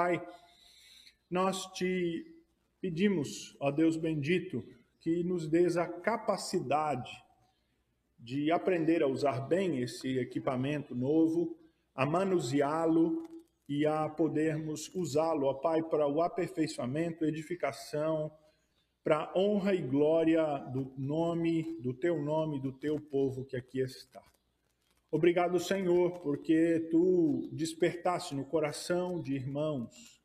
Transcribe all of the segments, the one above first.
Pai, nós te pedimos, ó Deus bendito, que nos dês a capacidade de aprender a usar bem esse equipamento novo, a manuseá-lo e a podermos usá-lo, ó Pai, para o aperfeiçoamento, edificação, para honra e glória do nome, do teu nome, do teu povo que aqui está. Obrigado, Senhor, porque tu despertaste no coração de irmãos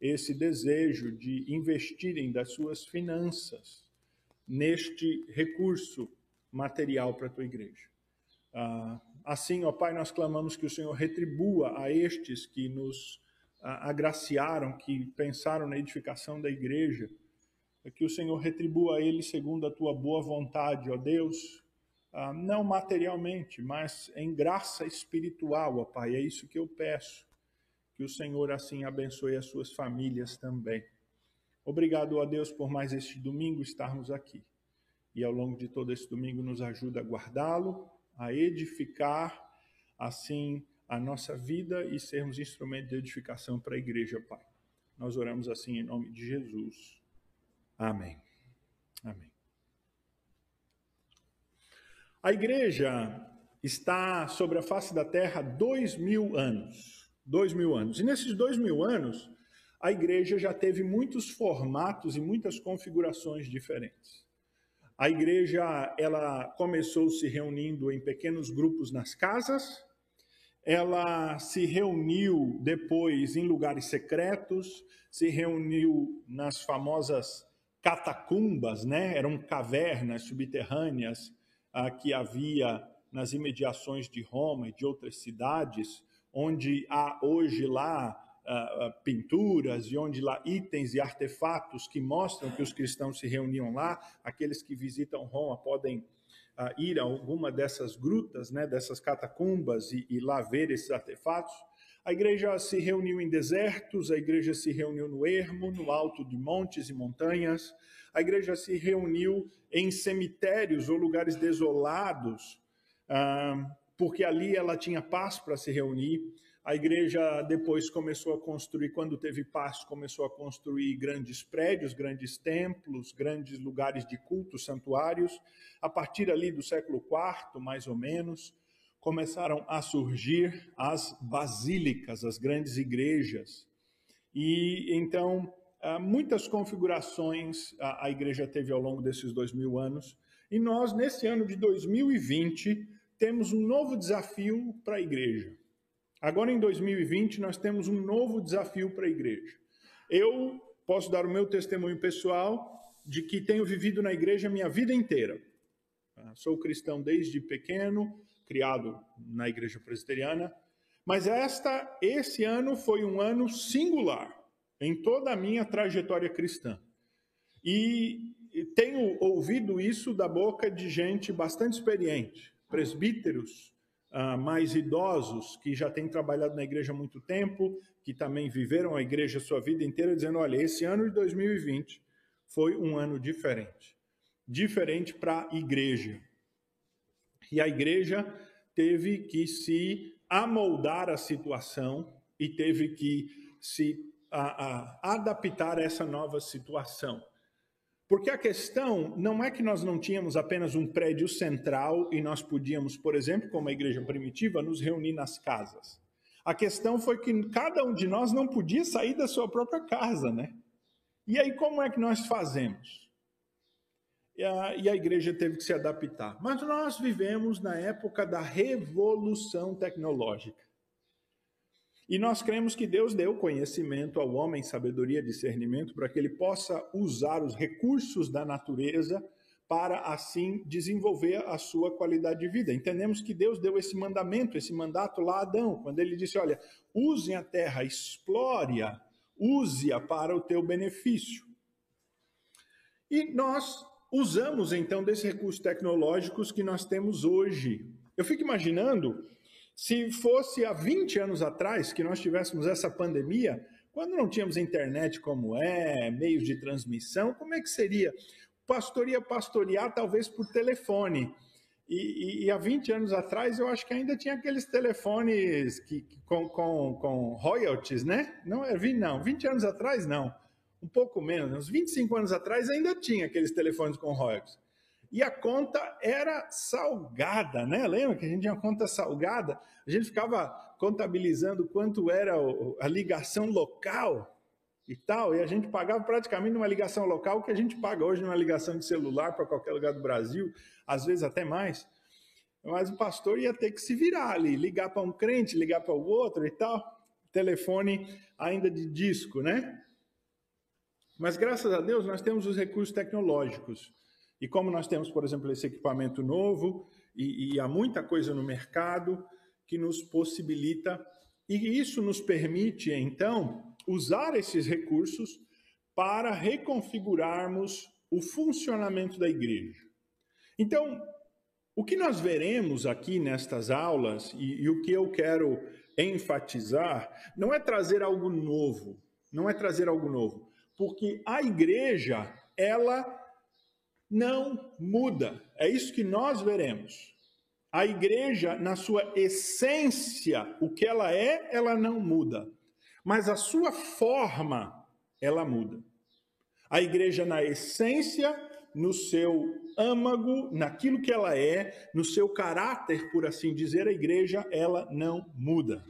esse desejo de investirem das suas finanças neste recurso material para a tua igreja. Ah, assim, ó Pai, nós clamamos que o Senhor retribua a estes que nos ah, agraciaram, que pensaram na edificação da igreja, que o Senhor retribua a eles segundo a tua boa vontade, ó Deus, ah, não materialmente, mas em graça espiritual, ó Pai. É isso que eu peço. Que o Senhor assim abençoe as suas famílias também. Obrigado, ó Deus, por mais este domingo estarmos aqui. E ao longo de todo esse domingo nos ajuda a guardá-lo, a edificar assim a nossa vida e sermos instrumento de edificação para a igreja, Pai. Nós oramos assim em nome de Jesus. Amém. Amém. A igreja está sobre a face da terra dois mil anos. Dois mil anos. E nesses dois mil anos, a igreja já teve muitos formatos e muitas configurações diferentes. A igreja ela começou se reunindo em pequenos grupos nas casas, ela se reuniu depois em lugares secretos, se reuniu nas famosas catacumbas, né? Eram cavernas subterrâneas que havia nas imediações de Roma e de outras cidades, onde há hoje lá ah, ah, pinturas e onde lá itens e artefatos que mostram que os cristãos se reuniam lá. Aqueles que visitam Roma podem ah, ir a alguma dessas grutas, né, dessas catacumbas e, e lá ver esses artefatos. A igreja se reuniu em desertos, a igreja se reuniu no ermo, no alto de montes e montanhas, a igreja se reuniu em cemitérios ou lugares desolados, porque ali ela tinha paz para se reunir. A igreja depois começou a construir, quando teve paz, começou a construir grandes prédios, grandes templos, grandes lugares de culto, santuários. A partir ali do século IV, mais ou menos, começaram a surgir as basílicas, as grandes igrejas. E então ah, muitas configurações a, igreja teve ao longo desses dois mil anos. E nós, nesse ano de 2020, temos um novo desafio para a igreja. Agora, em 2020, nós temos um novo desafio para a igreja. Eu posso dar o meu testemunho pessoal de que tenho vivido na igreja minha vida inteira. Ah, sou cristão desde pequeno, criado na igreja presbiteriana, mas esta, esse ano foi um ano singular em toda a minha trajetória cristã. E tenho ouvido isso da boca de gente bastante experiente, presbíteros uh, mais idosos, que já têm trabalhado na igreja há muito tempo, que também viveram a igreja a sua vida inteira, dizendo: olha, esse ano de 2020 foi um ano diferente. Diferente para a igreja. E a igreja teve que se amoldar à situação e teve que se a, a adaptar essa nova situação. Porque a questão não é que nós não tínhamos apenas um prédio central e nós podíamos, por exemplo, como a igreja primitiva, nos reunir nas casas. A questão foi que cada um de nós não podia sair da sua própria casa, né? E aí como é que nós fazemos? E a, e a igreja teve que se adaptar. Mas nós vivemos na época da revolução tecnológica. E nós cremos que Deus deu conhecimento ao homem, sabedoria, discernimento, para que ele possa usar os recursos da natureza para assim desenvolver a sua qualidade de vida. Entendemos que Deus deu esse mandamento, esse mandato lá a Adão, quando ele disse: Olha, usem a terra, explore-a, use-a para o teu benefício. E nós usamos então desses recursos tecnológicos que nós temos hoje. Eu fico imaginando se fosse há 20 anos atrás que nós tivéssemos essa pandemia, quando não tínhamos internet como é, meios de transmissão, como é que seria? Pastoria pastorear talvez por telefone. E, e, e, há 20 anos atrás eu acho que ainda tinha aqueles telefones que, que com, com, com, royalties, né? Não é 20, não. 20 anos atrás, não. Um pouco menos. Uns 25 anos atrás ainda tinha aqueles telefones com royalties. E a conta era salgada, né? Lembra que a gente tinha uma conta salgada? A gente ficava contabilizando quanto era a ligação local e tal, e a gente pagava praticamente numa ligação local que a gente paga hoje numa ligação de celular para qualquer lugar do Brasil, às vezes até mais. Mas o pastor ia ter que se virar ali, ligar para um crente, ligar para o outro e tal. Telefone ainda de disco, né? Mas graças a Deus nós temos os recursos tecnológicos. E como nós temos, por exemplo, esse equipamento novo, e, e há muita coisa no mercado que nos possibilita, e isso nos permite, então, usar esses recursos para reconfigurarmos o funcionamento da igreja. Então, o que nós veremos aqui nestas aulas, e, e, o que eu quero enfatizar, não é trazer algo novo, não é trazer algo novo, porque a igreja, ela não muda. É isso que nós veremos. A igreja, na sua essência, o que ela é, ela não muda mas a sua forma ela muda. A igreja na essência, no seu âmago, naquilo que ela é, no seu caráter, por assim dizer, a igreja ela não muda.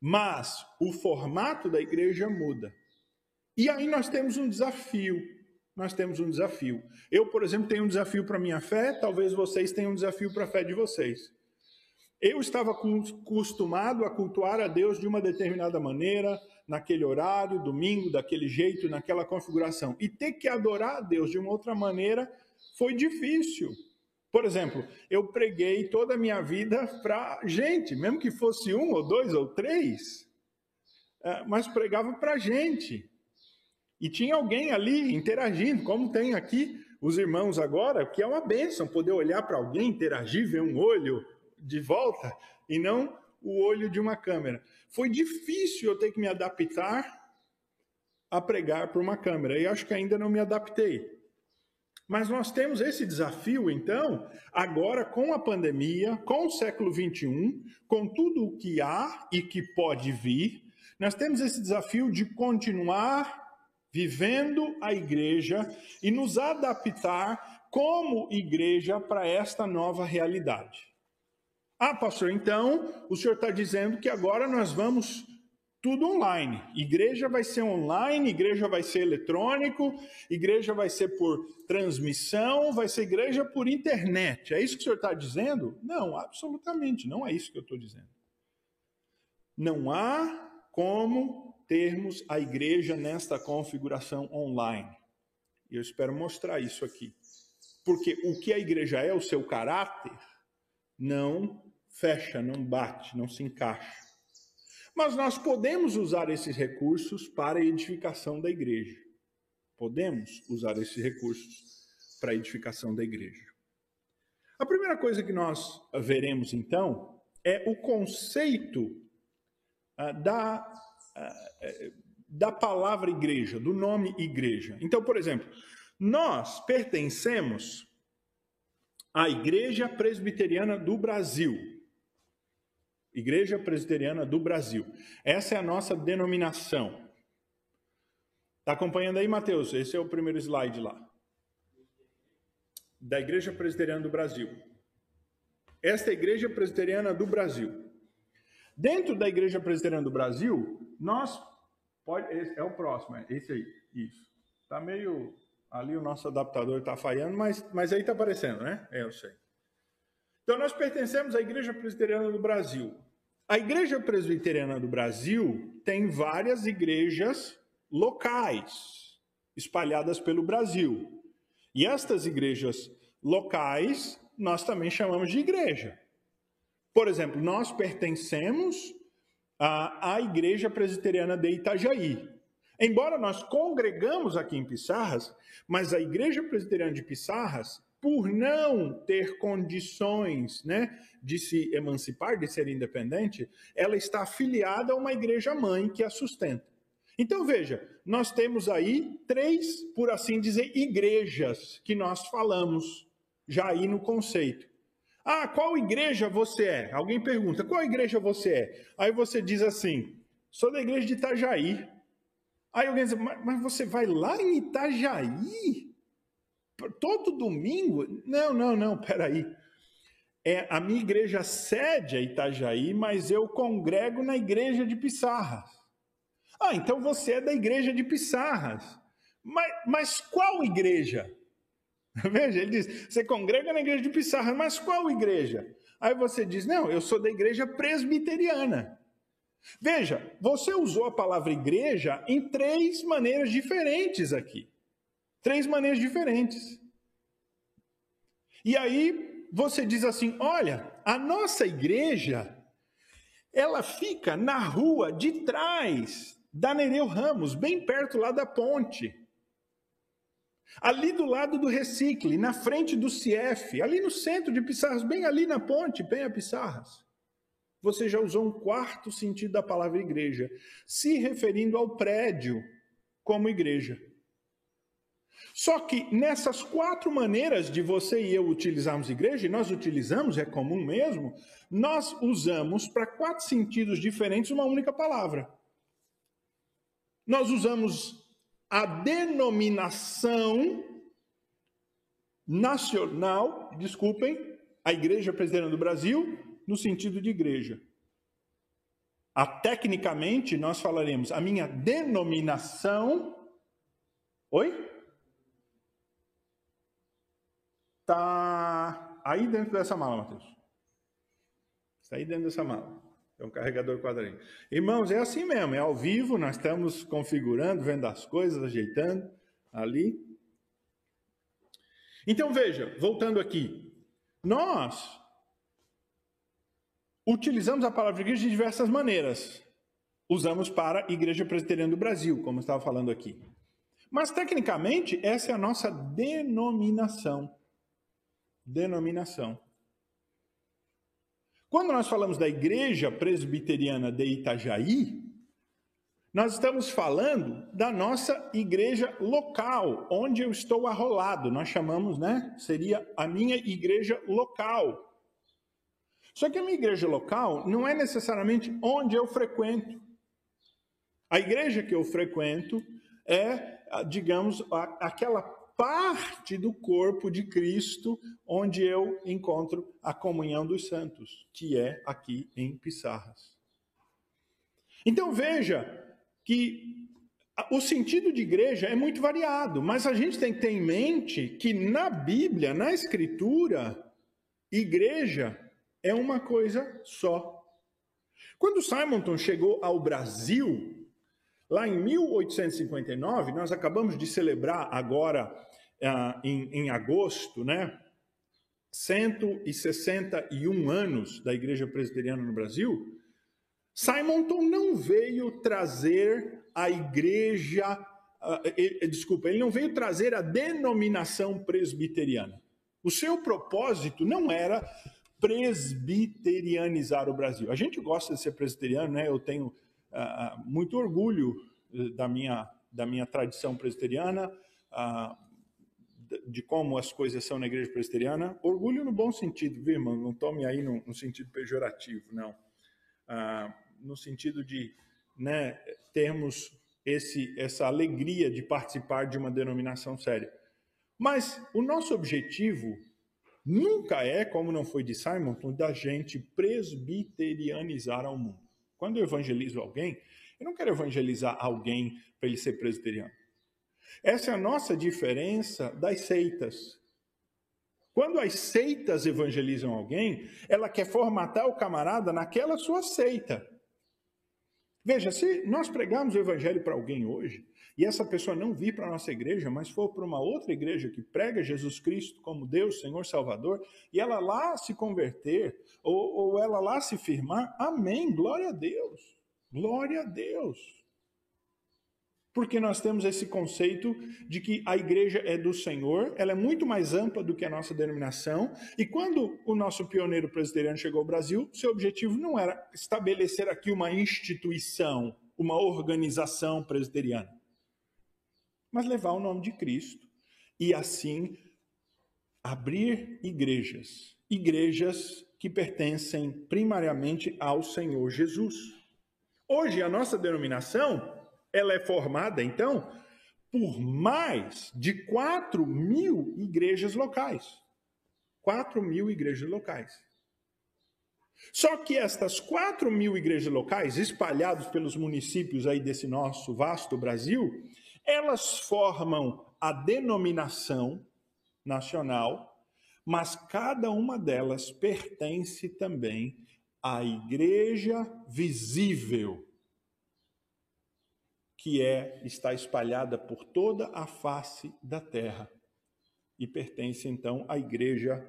Mas o formato da igreja muda. E aí nós temos um desafio. Nós temos um desafio. Eu, por exemplo, tenho um desafio para minha fé, talvez vocês tenham um desafio para a fé de vocês. Eu estava acostumado a cultuar a Deus de uma determinada maneira, naquele horário, domingo, daquele jeito, naquela configuração. E ter que adorar a Deus de uma outra maneira foi difícil. Por exemplo, eu preguei toda a minha vida para gente, mesmo que fosse um ou dois ou três, é, mas pregava para gente. E tinha alguém ali interagindo, como tem aqui os irmãos agora, que é uma bênção poder olhar para alguém, interagir, ver um olho, de volta e não o olho de uma câmera. Foi difícil eu ter que me adaptar a pregar por uma câmera e acho que ainda não me adaptei. Mas nós temos esse desafio, então, agora com a pandemia, com o século 21, com tudo o que há e que pode vir, nós temos esse desafio de continuar vivendo a igreja e nos adaptar como igreja para esta nova realidade. Ah, pastor, então o senhor está dizendo que agora nós vamos tudo online. Igreja vai ser online, igreja vai ser eletrônico, igreja vai ser por transmissão, vai ser igreja por internet. É isso que o senhor está dizendo? Não, absolutamente, não é isso que eu estou dizendo. Não há como termos a igreja nesta configuração online. Eu espero mostrar isso aqui. Porque o que a igreja é, o seu caráter, não fecha, não bate, não se encaixa. Mas nós podemos usar esses recursos para a edificação da igreja. Podemos usar esses recursos para a edificação da igreja. A primeira coisa que nós veremos então é o conceito uh, da, da palavra igreja, do nome igreja. Então, por exemplo, nós pertencemos à Igreja Presbiteriana do Brasil. Igreja Presbiteriana do Brasil. Essa é a nossa denominação. Está acompanhando aí, Mateus? Esse é o primeiro slide lá. Da Igreja Presbiteriana do Brasil. Esta é a Igreja Presbiteriana do Brasil. Dentro da Igreja Presbiteriana do Brasil, nós. Pode, é o próximo, é esse aí. Isso. Está meio. Ali o nosso adaptador está falhando, mas, mas aí está aparecendo, né? É, eu sei. Então, nós pertencemos à Igreja Presbiteriana do Brasil. A Igreja Presbiteriana do Brasil tem várias igrejas locais espalhadas pelo Brasil. E estas igrejas locais nós também chamamos de igreja. Por exemplo, nós pertencemos à, à Igreja Presbiteriana de Itajaí. Embora nós congregamos aqui em Pissarras, mas a Igreja Presbiteriana de Pissarras por não ter condições né, de se emancipar, de ser independente, ela está afiliada a uma igreja mãe que a sustenta. Então veja, nós temos aí três, por assim dizer, igrejas que nós falamos já aí no conceito. Ah, qual igreja você é? Alguém pergunta, qual igreja você é? Aí você diz assim, sou da igreja de Itajaí. Aí alguém diz, mas você vai lá em Itajaí? Todo domingo? Não, não, não, peraí. É, a minha igreja sede é Itajaí, mas eu congrego na igreja de Pissarras. Ah, então você é da igreja de Pissarras. Mas, mas qual igreja? Veja, ele diz: você congrega na igreja de Pissarra, mas qual igreja? Aí você diz: não, eu sou da igreja presbiteriana. Veja, você usou a palavra igreja em três maneiras diferentes aqui. Três maneiras diferentes. E aí você diz assim: olha, a nossa igreja, ela fica na rua de trás da Nereu Ramos, bem perto lá da ponte. Ali do lado do Recicle, na frente do CIEF, ali no centro de Pissarras, bem ali na ponte, bem a Pissarras. Você já usou um quarto sentido da palavra igreja, se referindo ao prédio como igreja. Só que nessas quatro maneiras de você e eu utilizarmos igreja, e nós utilizamos, é comum mesmo, nós usamos para quatro sentidos diferentes uma única palavra. Nós usamos a denominação nacional, desculpem, a Igreja Presbiteriana do Brasil, no sentido de igreja. A, tecnicamente, nós falaremos a minha denominação. Oi? Está aí dentro dessa mala, Matheus. Está aí dentro dessa mala. É um carregador quadradinho. Irmãos, é assim mesmo, é ao vivo, nós estamos configurando, vendo as coisas, ajeitando ali. Então veja, voltando aqui, nós utilizamos a palavra igreja de diversas maneiras. Usamos para a Igreja Presbiteriana do Brasil, como eu estava falando aqui. Mas tecnicamente, essa é a nossa denominação. Denominação. Quando nós falamos da Igreja Presbiteriana de Itajaí, nós estamos falando da nossa igreja local, onde eu estou arrolado. Nós chamamos, né? Seria a minha igreja local. Só que a minha igreja local não é necessariamente onde eu frequento. A igreja que eu frequento é, digamos, aquela parte do corpo de Cristo onde eu encontro a comunhão dos santos, que é aqui em Pissarras. Então veja que o sentido de igreja é muito variado, mas a gente tem que ter em mente que na Bíblia, na Escritura, igreja é uma coisa só. Quando Simonton chegou ao Brasil, lá em 1859, nós acabamos de celebrar agora ah, em, em agosto, né? 161 anos da Igreja Presbiteriana no Brasil, Simonton não veio trazer a igreja, uh, desculpa, ele não veio trazer a denominação presbiteriana. O seu propósito não era presbiterianizar o Brasil. A gente gosta de ser presbiteriano, né? Eu tenho uh, muito orgulho eh, da minha, da minha tradição presbiteriana. Uh, de como as coisas são na igreja presbiteriana, orgulho no bom sentido, viu, irmão? Não tome aí no, no sentido pejorativo, não. Ah, no sentido de né, termos esse, essa alegria de participar de uma denominação séria. Mas o nosso objetivo nunca é, como não foi de Simonton, da gente presbiterianizar ao mundo. Quando eu evangelizo alguém, eu não quero evangelizar alguém para ele ser presbiteriano. Essa é a nossa diferença das seitas. Quando as seitas evangelizam alguém, ela quer formatar o camarada naquela sua seita. Veja, se nós pregarmos o evangelho para alguém hoje, e essa pessoa não vir para a nossa igreja, mas for para uma outra igreja que prega Jesus Cristo como Deus, Senhor, Salvador, e ela lá se converter, ou, ou ela lá se firmar, amém, glória a Deus, glória a Deus. Porque nós temos esse conceito de que a igreja é do Senhor, ela é muito mais ampla do que a nossa denominação, e quando o nosso pioneiro presbiteriano chegou ao Brasil, seu objetivo não era estabelecer aqui uma instituição, uma organização presbiteriana, mas levar o nome de Cristo e assim abrir igrejas igrejas que pertencem primariamente ao Senhor Jesus. Hoje a nossa denominação ela é formada então por mais de 4 mil igrejas locais. 4 mil igrejas locais. Só que estas 4 mil igrejas locais, espalhadas pelos municípios aí desse nosso vasto Brasil, elas formam a denominação nacional, mas cada uma delas pertence também à igreja visível, que é está espalhada por toda a face da terra e pertence então à igreja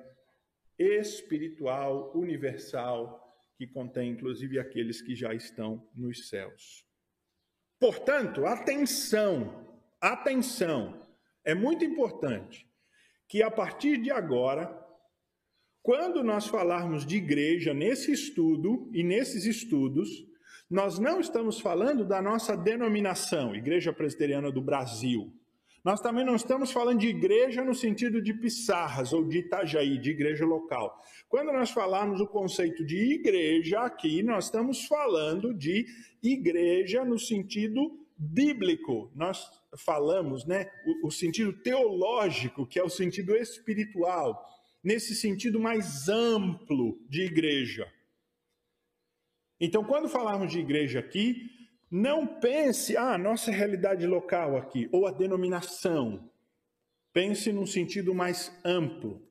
espiritual universal que contém inclusive aqueles que já estão nos céus. Portanto, atenção, atenção. É muito importante que a partir de agora, quando nós falarmos de igreja nesse estudo e nesses estudos, nós não estamos falando da nossa denominação, Igreja Presbiteriana do Brasil. Nós também não estamos falando de igreja no sentido de Pissarras ou de Itajaí, de igreja local. Quando nós falamos o conceito de igreja aqui, nós estamos falando de igreja no sentido bíblico. Nós falamos, né, o, o sentido teológico, que é o sentido espiritual, nesse sentido mais amplo de igreja. Então, quando falarmos de igreja aqui, não pense, ah, nossa realidade local aqui, ou a denominação. Pense num sentido mais amplo,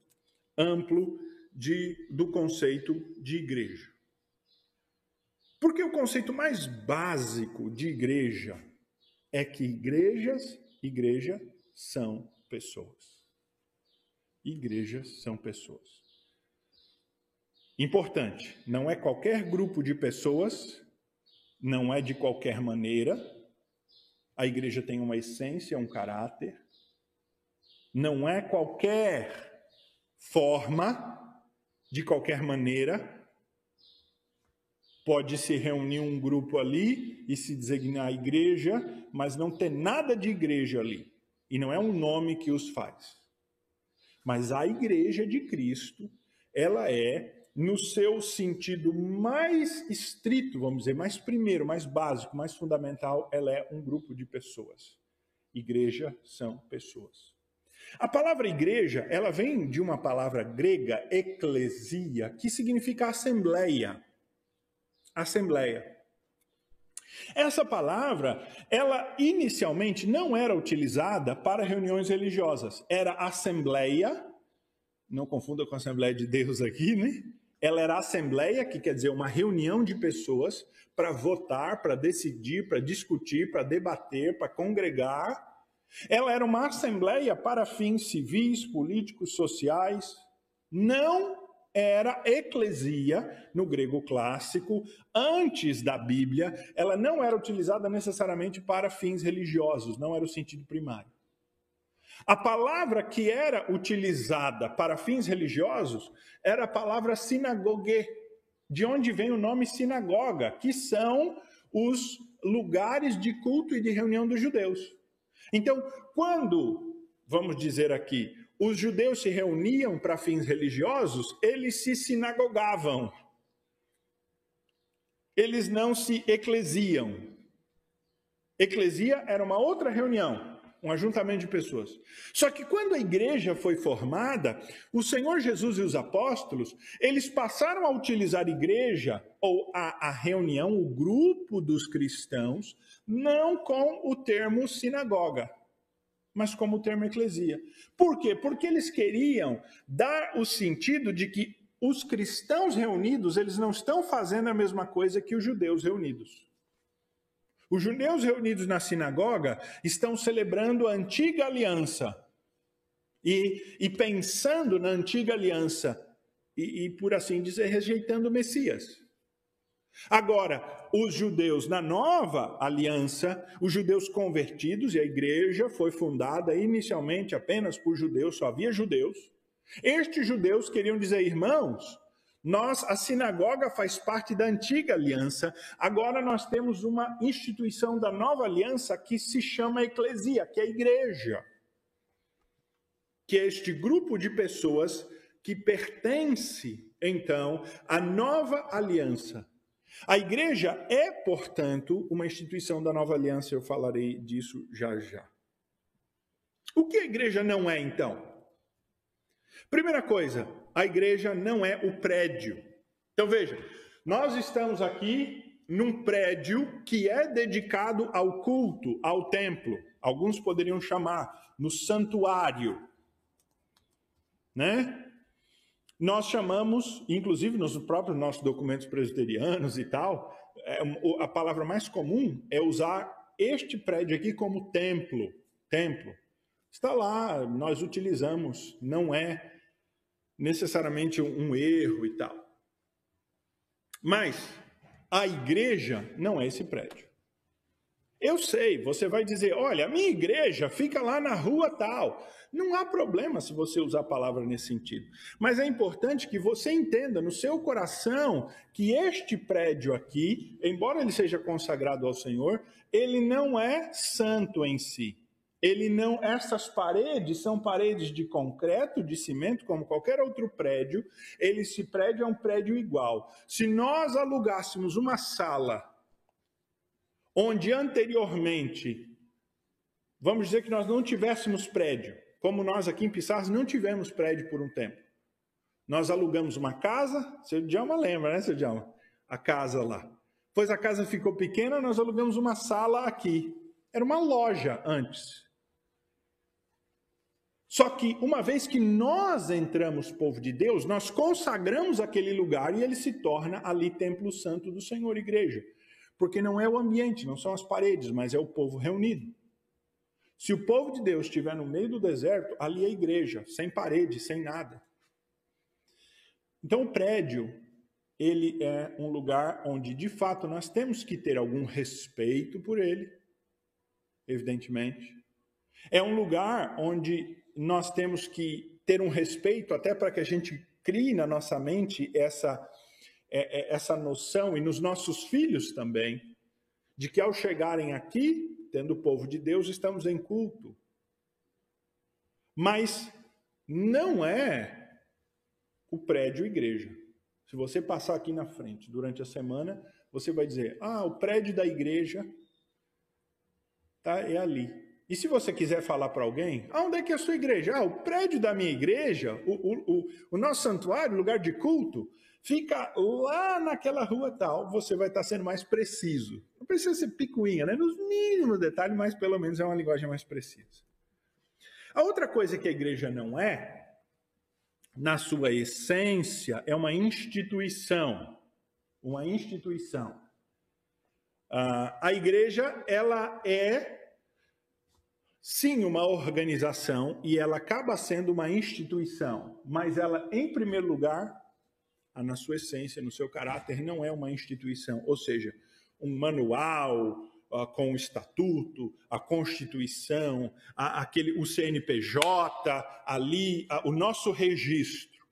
amplo de, do conceito de igreja. Porque o conceito mais básico de igreja é que igrejas, igreja são pessoas. Igrejas são pessoas. Importante, não é qualquer grupo de pessoas, não é de qualquer maneira. A igreja tem uma essência, um caráter. Não é qualquer forma, de qualquer maneira. Pode se reunir um grupo ali e se designar igreja, mas não ter nada de igreja ali. E não é um nome que os faz. Mas a igreja de Cristo, ela é no seu sentido mais estrito, vamos dizer, mais primeiro, mais básico, mais fundamental, ela é um grupo de pessoas. Igreja são pessoas. A palavra igreja, ela vem de uma palavra grega, eclesia, que significa assembleia. Assembleia. Essa palavra, ela inicialmente não era utilizada para reuniões religiosas. Era assembleia, não confunda com a Assembleia de Deus aqui, né? Ela era assembleia, que quer dizer uma reunião de pessoas para votar, para decidir, para discutir, para debater, para congregar. Ela era uma assembleia para fins civis, políticos, sociais. Não era eclesia no grego clássico, antes da Bíblia, ela não era utilizada necessariamente para fins religiosos, não era o sentido primário. A palavra que era utilizada para fins religiosos era a palavra sinagogue, de onde vem o nome sinagoga, que são os lugares de culto e de reunião dos judeus. Então, quando, vamos dizer aqui, os judeus se reuniam para fins religiosos, eles se sinagogavam. Eles não se eclesiam. Eclesia era uma outra reunião um ajuntamento de pessoas. Só que quando a igreja foi formada, o Senhor Jesus e os apóstolos, eles passaram a utilizar a igreja ou a, a reunião, o grupo dos cristãos, não com o termo sinagoga, mas como o termo eclesia. Por quê? Porque eles queriam dar o sentido de que os cristãos reunidos, eles não estão fazendo a mesma coisa que os judeus reunidos. Os judeus reunidos na sinagoga estão celebrando a antiga aliança e, e pensando na antiga aliança e, e, por assim dizer, rejeitando o Messias. Agora, os judeus na nova aliança, os judeus convertidos, e a igreja foi fundada inicialmente apenas por judeus, só havia judeus. Estes judeus queriam dizer, irmãos, nós, a sinagoga faz parte da antiga aliança. Agora nós temos uma instituição da nova aliança que se chama eclesia, que é a igreja. Que é este grupo de pessoas que pertence, então, à nova aliança. A igreja é, portanto, uma instituição da nova aliança, eu falarei disso já já. O que a igreja não é, então? Primeira coisa, a igreja não é o prédio. Então veja, nós estamos aqui num prédio que é dedicado ao culto, ao templo. Alguns poderiam chamar no santuário, né? Nós chamamos, inclusive nos próprios nossos documentos presbiterianos e tal, é, a palavra mais comum é usar este prédio aqui como templo. Templo. Está lá, nós utilizamos, não é necessariamente um erro e tal. Mas a igreja não é esse prédio. Eu sei, você vai dizer, olha, a minha igreja fica lá na rua tal. Não há problema se você usar a palavra nesse sentido. Mas é importante que você entenda no seu coração que este prédio aqui, embora ele seja consagrado ao Senhor, ele não é santo em si. Ele não, essas paredes são paredes de concreto, de cimento, como qualquer outro prédio. Ele, esse prédio é um prédio igual. Se nós alugássemos uma sala onde anteriormente, vamos dizer que nós não tivéssemos prédio, como nós aqui em Pissarras não tivemos prédio por um tempo. Nós alugamos uma casa, seu Djalma lembra, né, seu Djalma? A casa lá. Pois a casa ficou pequena, nós alugamos uma sala aqui. Era uma loja antes. Só que uma vez que nós entramos povo de Deus, nós consagramos aquele lugar e ele se torna ali templo santo do Senhor, igreja porque não é o ambiente, não são as paredes, mas é o povo reunido. Se o povo de Deus estiver no meio do deserto, ali é igreja, sem parede, sem nada. Então o prédio, ele é um lugar onde de fato nós temos que ter algum respeito por ele, evidentemente. É um lugar onde nós temos que ter um respeito até para que a gente crie na nossa mente essa é, é, essa noção, e nos nossos filhos também, de que ao chegarem aqui, tendo o povo de Deus, estamos em culto. Mas não é o prédio igreja. Se você passar aqui na frente durante a semana, você vai dizer: ah, o prédio da igreja tá, é ali. E se você quiser falar para alguém, onde é que é a sua igreja? Ah, o prédio da minha igreja, o, o, o, o nosso santuário, lugar de culto, fica lá naquela rua tal, você vai estar sendo mais preciso. Não precisa ser picuinha, né? Nos mínimos detalhes, mas pelo menos é uma linguagem mais precisa. A outra coisa que a igreja não é, na sua essência, é uma instituição. Uma instituição. Uh, a igreja, ela é sim uma organização e ela acaba sendo uma instituição, mas ela, em primeiro lugar, na sua essência, no seu caráter, não é uma instituição, ou seja, um manual uh, com o estatuto, a Constituição, a, aquele, o CNPJ, ali, a, o nosso registro.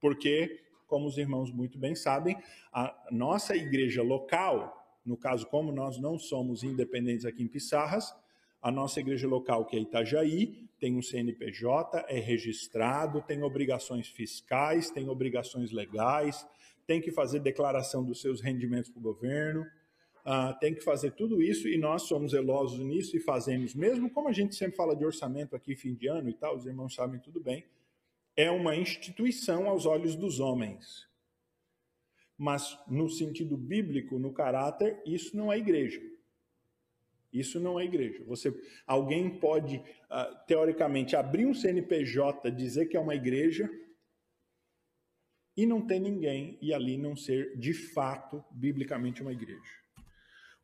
Porque, como os irmãos muito bem sabem, a nossa igreja local, no caso, como nós não somos independentes aqui em Pissarras, a nossa igreja local, que é Itajaí, tem um CNPJ, é registrado, tem obrigações fiscais, tem obrigações legais, tem que fazer declaração dos seus rendimentos para o governo, uh, tem que fazer tudo isso e nós somos zelosos nisso e fazemos, mesmo como a gente sempre fala de orçamento aqui, fim de ano e tal, os irmãos sabem tudo bem, é uma instituição aos olhos dos homens. Mas no sentido bíblico, no caráter, isso não é igreja. Isso não é igreja. Você, alguém pode, uh, teoricamente, abrir um CNPJ, dizer que é uma igreja e não ter ninguém e ali não ser, de fato, biblicamente uma igreja.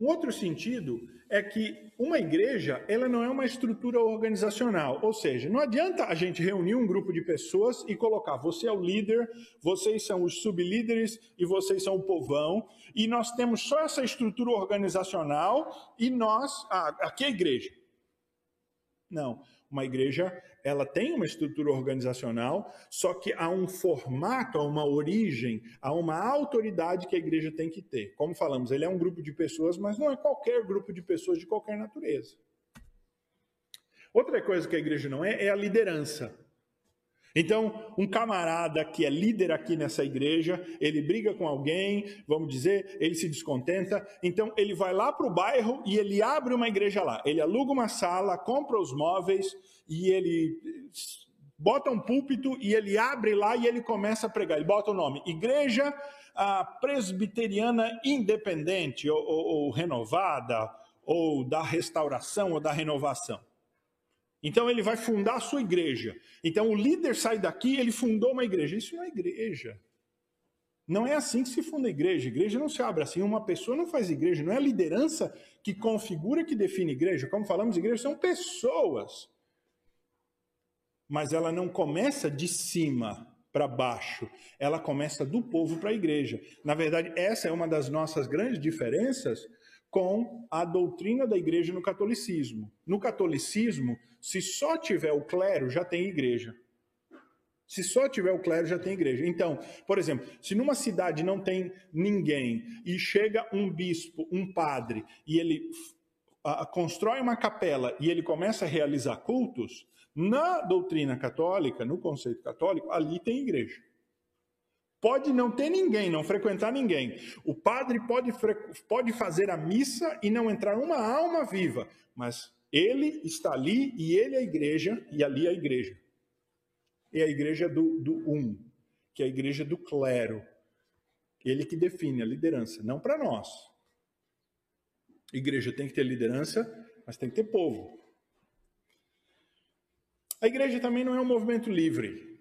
Um outro sentido é que uma igreja, ela não é uma estrutura organizacional, ou seja, não adianta a gente reunir um grupo de pessoas e colocar, você é o líder, vocês são os sublíderes e vocês são o povão, e nós temos só essa estrutura organizacional e nós, ah, aqui é a igreja. Não, uma igreja, ela tem uma estrutura organizacional, só que há um formato, há uma origem, há uma autoridade que a igreja tem que ter. Como falamos, ele é um grupo de pessoas, mas não é qualquer grupo de pessoas de qualquer natureza. Outra coisa que a igreja não é, é a liderança. Então, um camarada que é líder aqui nessa igreja, ele briga com alguém, vamos dizer, ele se descontenta, então ele vai lá para o bairro e ele abre uma igreja lá. Ele aluga uma sala, compra os móveis e ele bota um púlpito e ele abre lá e ele começa a pregar. Ele bota o nome Igreja Presbiteriana Independente ou, ou, ou Renovada, ou da Restauração ou da Renovação. Então ele vai fundar a sua igreja. Então o líder sai daqui, ele fundou uma igreja. Isso não é igreja. Não é assim que se funda a igreja. A igreja não se abre assim. Uma pessoa não faz igreja. Não é a liderança que configura, que define igreja. Como falamos, igreja são pessoas. Mas ela não começa de cima para baixo. Ela começa do povo para a igreja. Na verdade, essa é uma das nossas grandes diferenças com a doutrina da igreja no catolicismo. No catolicismo, se só tiver o clero, já tem igreja. Se só tiver o clero, já tem igreja. Então, por exemplo, se numa cidade não tem ninguém e chega um bispo, um padre, e ele uh, constrói uma capela e ele começa a realizar cultos, na doutrina católica, no conceito católico, ali tem igreja. Pode não ter ninguém, não frequentar ninguém. O padre pode, pode fazer a missa e não entrar uma alma viva, mas ele está ali e ele é a igreja, e ali é a igreja. É a igreja do, do um, que é a igreja do clero. Ele que define a liderança, não para nós. A igreja tem que ter liderança, mas tem que ter povo. A igreja também não é um movimento livre.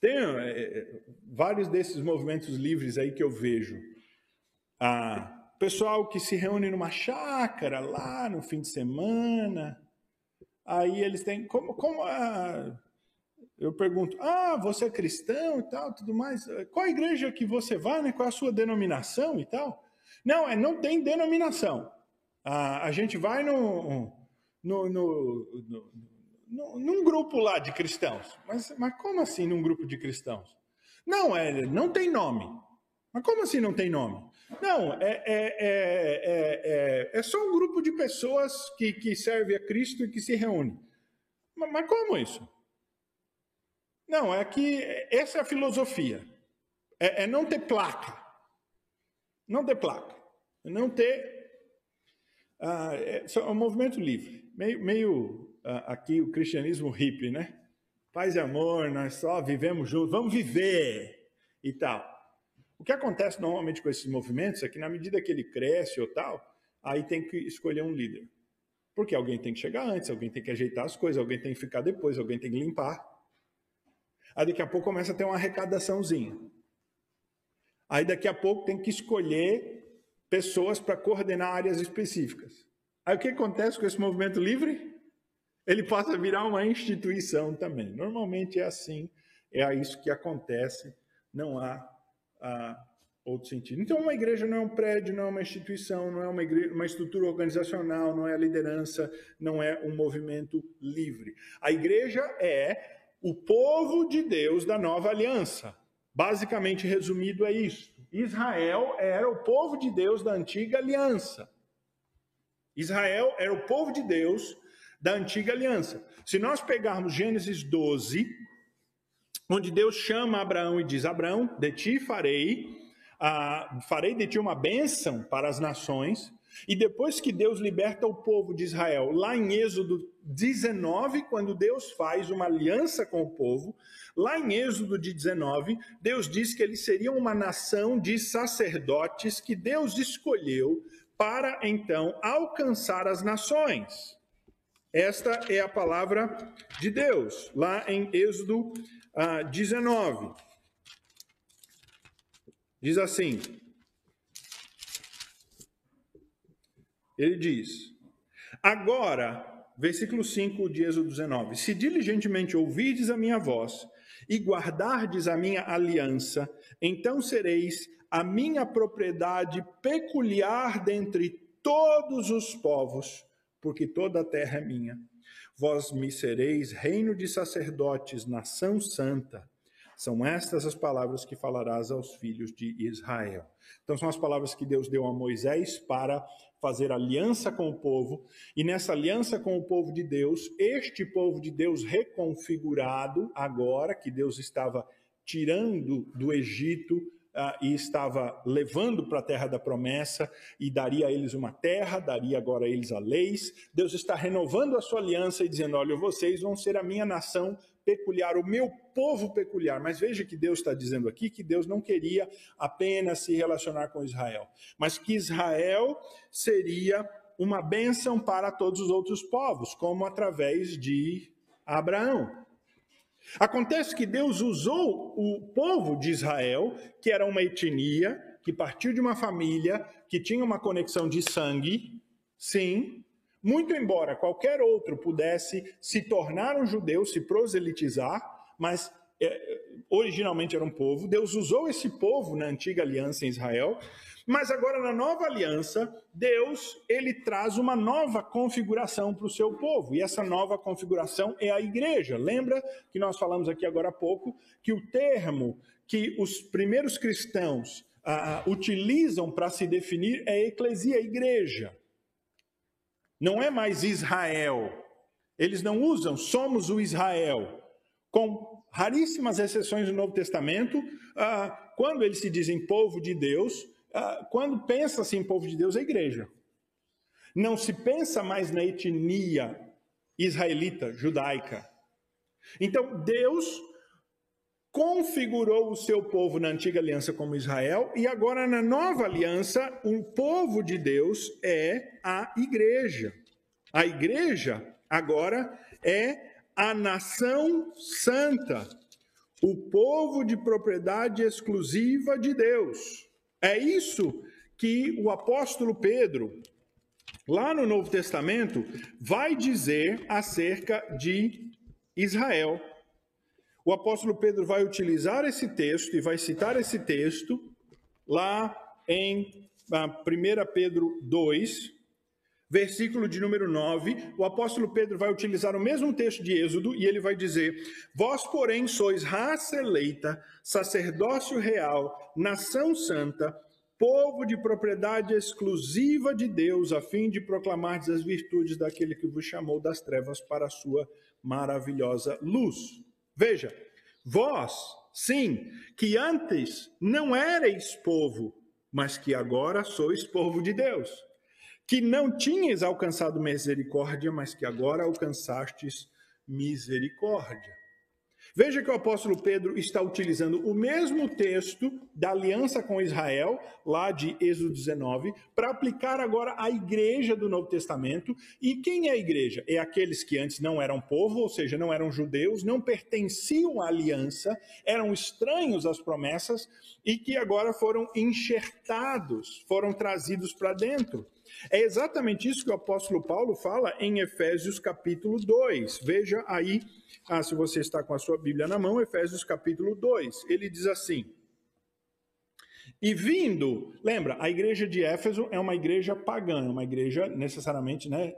Tem é, é, vários desses movimentos livres aí que eu vejo. Ah, pessoal que se reúne numa chácara lá no fim de semana. Aí eles têm. Como, como ah, eu pergunto, ah, você é cristão e tal, tudo mais. Qual a igreja que você vai, né? Qual a sua denominação e tal? Não, é, não tem denominação. Ah, a gente vai no, no, no, no num grupo lá de cristãos. Mas, mas como assim num grupo de cristãos? Não, é, não tem nome. Mas como assim não tem nome? Não, é, é, é, é, só um grupo de pessoas que, que serve a Cristo e que se reúne. Mas, mas como isso? Não, é que essa é a filosofia. É, é não ter placa. Não ter placa. Não ter. Ah, é, é um movimento livre. Meio, meio aqui o cristianismo hippie, né? Paz e amor, nós só vivemos juntos, vamos viver e tal. O que acontece normalmente com esses movimentos é que na medida que ele cresce ou tal, aí tem que escolher um líder. Porque alguém tem que chegar antes, alguém tem que ajeitar as coisas, alguém tem que ficar depois, alguém tem que limpar. Aí daqui a pouco começa a ter uma arrecadaçãozinha. Aí daqui a pouco tem que escolher pessoas para coordenar áreas específicas. Aí o que acontece com esse movimento livre? Ele possa virar uma instituição também. Normalmente é assim, é isso que acontece, não há, outro sentido. Então, uma igreja não é um prédio, não é uma instituição, não é uma, igreja, uma estrutura organizacional, não é a liderança, não é um movimento livre. A igreja é o povo de Deus da nova aliança. Basicamente resumido é isso. Israel era o povo de Deus da antiga aliança. Israel era o povo de Deus da antiga aliança. Se nós pegarmos Gênesis 12, onde Deus chama Abraão e diz: Abraão, de ti farei, uh, farei de ti uma bênção para as nações. E depois que Deus liberta o povo de Israel, lá em Êxodo 19, quando Deus faz uma aliança com o povo, lá em Êxodo 19, Deus diz que eles seriam uma nação de sacerdotes que Deus escolheu para então alcançar as nações. Esta é a palavra de Deus, lá em Êxodo ah, 19. Diz assim: Ele diz: Agora, versículo 5 de Êxodo 19: Se diligentemente ouvirdes a minha voz e guardardes a minha aliança, então sereis a minha propriedade peculiar dentre todos os povos porque toda a terra é minha. Vós me sereis reino de sacerdotes, nação santa. São estas as palavras que falarás aos filhos de Israel. Então, são as palavras que Deus deu a Moisés para fazer aliança com o povo, e nessa aliança com o povo de Deus, este povo de Deus reconfigurado, agora que Deus estava tirando do Egito e estava levando para a terra da promessa e daria a eles uma terra, daria agora a eles a leis. Deus está renovando a sua aliança e dizendo: Olha, vocês vão ser a minha nação peculiar, o meu povo peculiar. Mas veja que Deus está dizendo aqui que Deus não queria apenas se relacionar com Israel, mas que Israel seria uma bênção para todos os outros povos, como através de Abraão. Acontece que Deus usou o povo de Israel, que era uma etnia, que partiu de uma família, que tinha uma conexão de sangue, sim, muito embora qualquer outro pudesse se tornar um judeu, se proselitizar, mas é, originalmente era um povo, Deus usou esse povo na antiga aliança em Israel mas agora na nova aliança, Deus, ele traz uma nova configuração para o seu povo, e essa nova configuração é a igreja. Lembra que nós falamos aqui agora há pouco que o termo que os primeiros cristãos ah, utilizam para se definir é eclesia, igreja. Não é mais Israel. Eles não usam somos o Israel. Com raríssimas exceções no Novo Testamento, ah, quando eles se dizem povo de Deus, ah, quando pensa-se em povo de Deus, é igreja. Não se pensa mais na etnia israelita, judaica. Então, Deus configurou o seu povo na antiga aliança como Israel, e agora na nova aliança, o povo de Deus é a igreja. A igreja agora é a nação santa, o povo de propriedade exclusiva de Deus. É isso que o apóstolo Pedro, lá no Novo Testamento, vai dizer acerca de Israel. O apóstolo Pedro vai utilizar esse texto e vai citar esse texto lá em 1 ah, Pedro 2, versículo de número 9, o apóstolo Pedro vai utilizar o mesmo texto de Êxodo e ele vai dizer: Vós, porém, sois raça eleita, sacerdócio real, nação santa, povo de propriedade exclusiva de Deus, a fim de proclamar as virtudes daquele que vos chamou das trevas para a sua maravilhosa luz. Veja, vós, sim, que antes não erais povo, mas que agora sois povo de Deus que não tinhas alcançado misericórdia, mas que agora alcançastes misericórdia. Veja que o apóstolo Pedro está utilizando o mesmo texto da aliança com Israel, lá de Êxodo 19, para aplicar agora à igreja do Novo Testamento. E quem é a igreja? É aqueles que antes não eram povo, ou seja, não eram judeus, não pertenciam à aliança, eram estranhos às promessas e que agora foram enxertados, foram trazidos para dentro. É exatamente isso que o apóstolo Paulo fala em Efésios capítulo 2. Veja aí, ah, se você está com a sua Bíblia na mão, Efésios capítulo 2. Ele diz assim: E vindo, lembra, a igreja de Éfeso é uma igreja pagã, uma igreja necessariamente, né,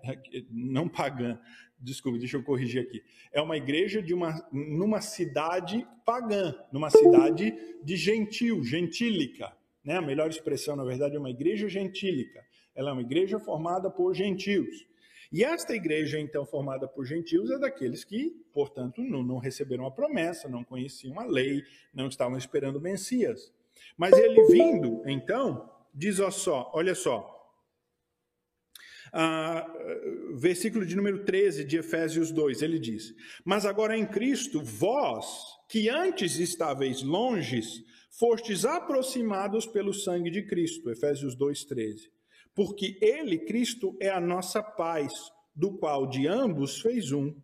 não pagã. Desculpe, deixa eu corrigir aqui. É uma igreja de uma numa cidade pagã, numa cidade de gentil, gentílica, né? A melhor expressão, na verdade, é uma igreja gentílica. Ela é uma igreja formada por gentios. E esta igreja, então, formada por gentios, é daqueles que, portanto, não, não receberam a promessa, não conheciam a lei, não estavam esperando o Messias. Mas ele vindo, então, diz ó só, olha só, ah, versículo de número 13 de Efésios 2, ele diz: Mas agora em Cristo, vós, que antes estáveis longes, fostes aproximados pelo sangue de Cristo. Efésios 2, 13 porque ele, Cristo, é a nossa paz, do qual de ambos fez um,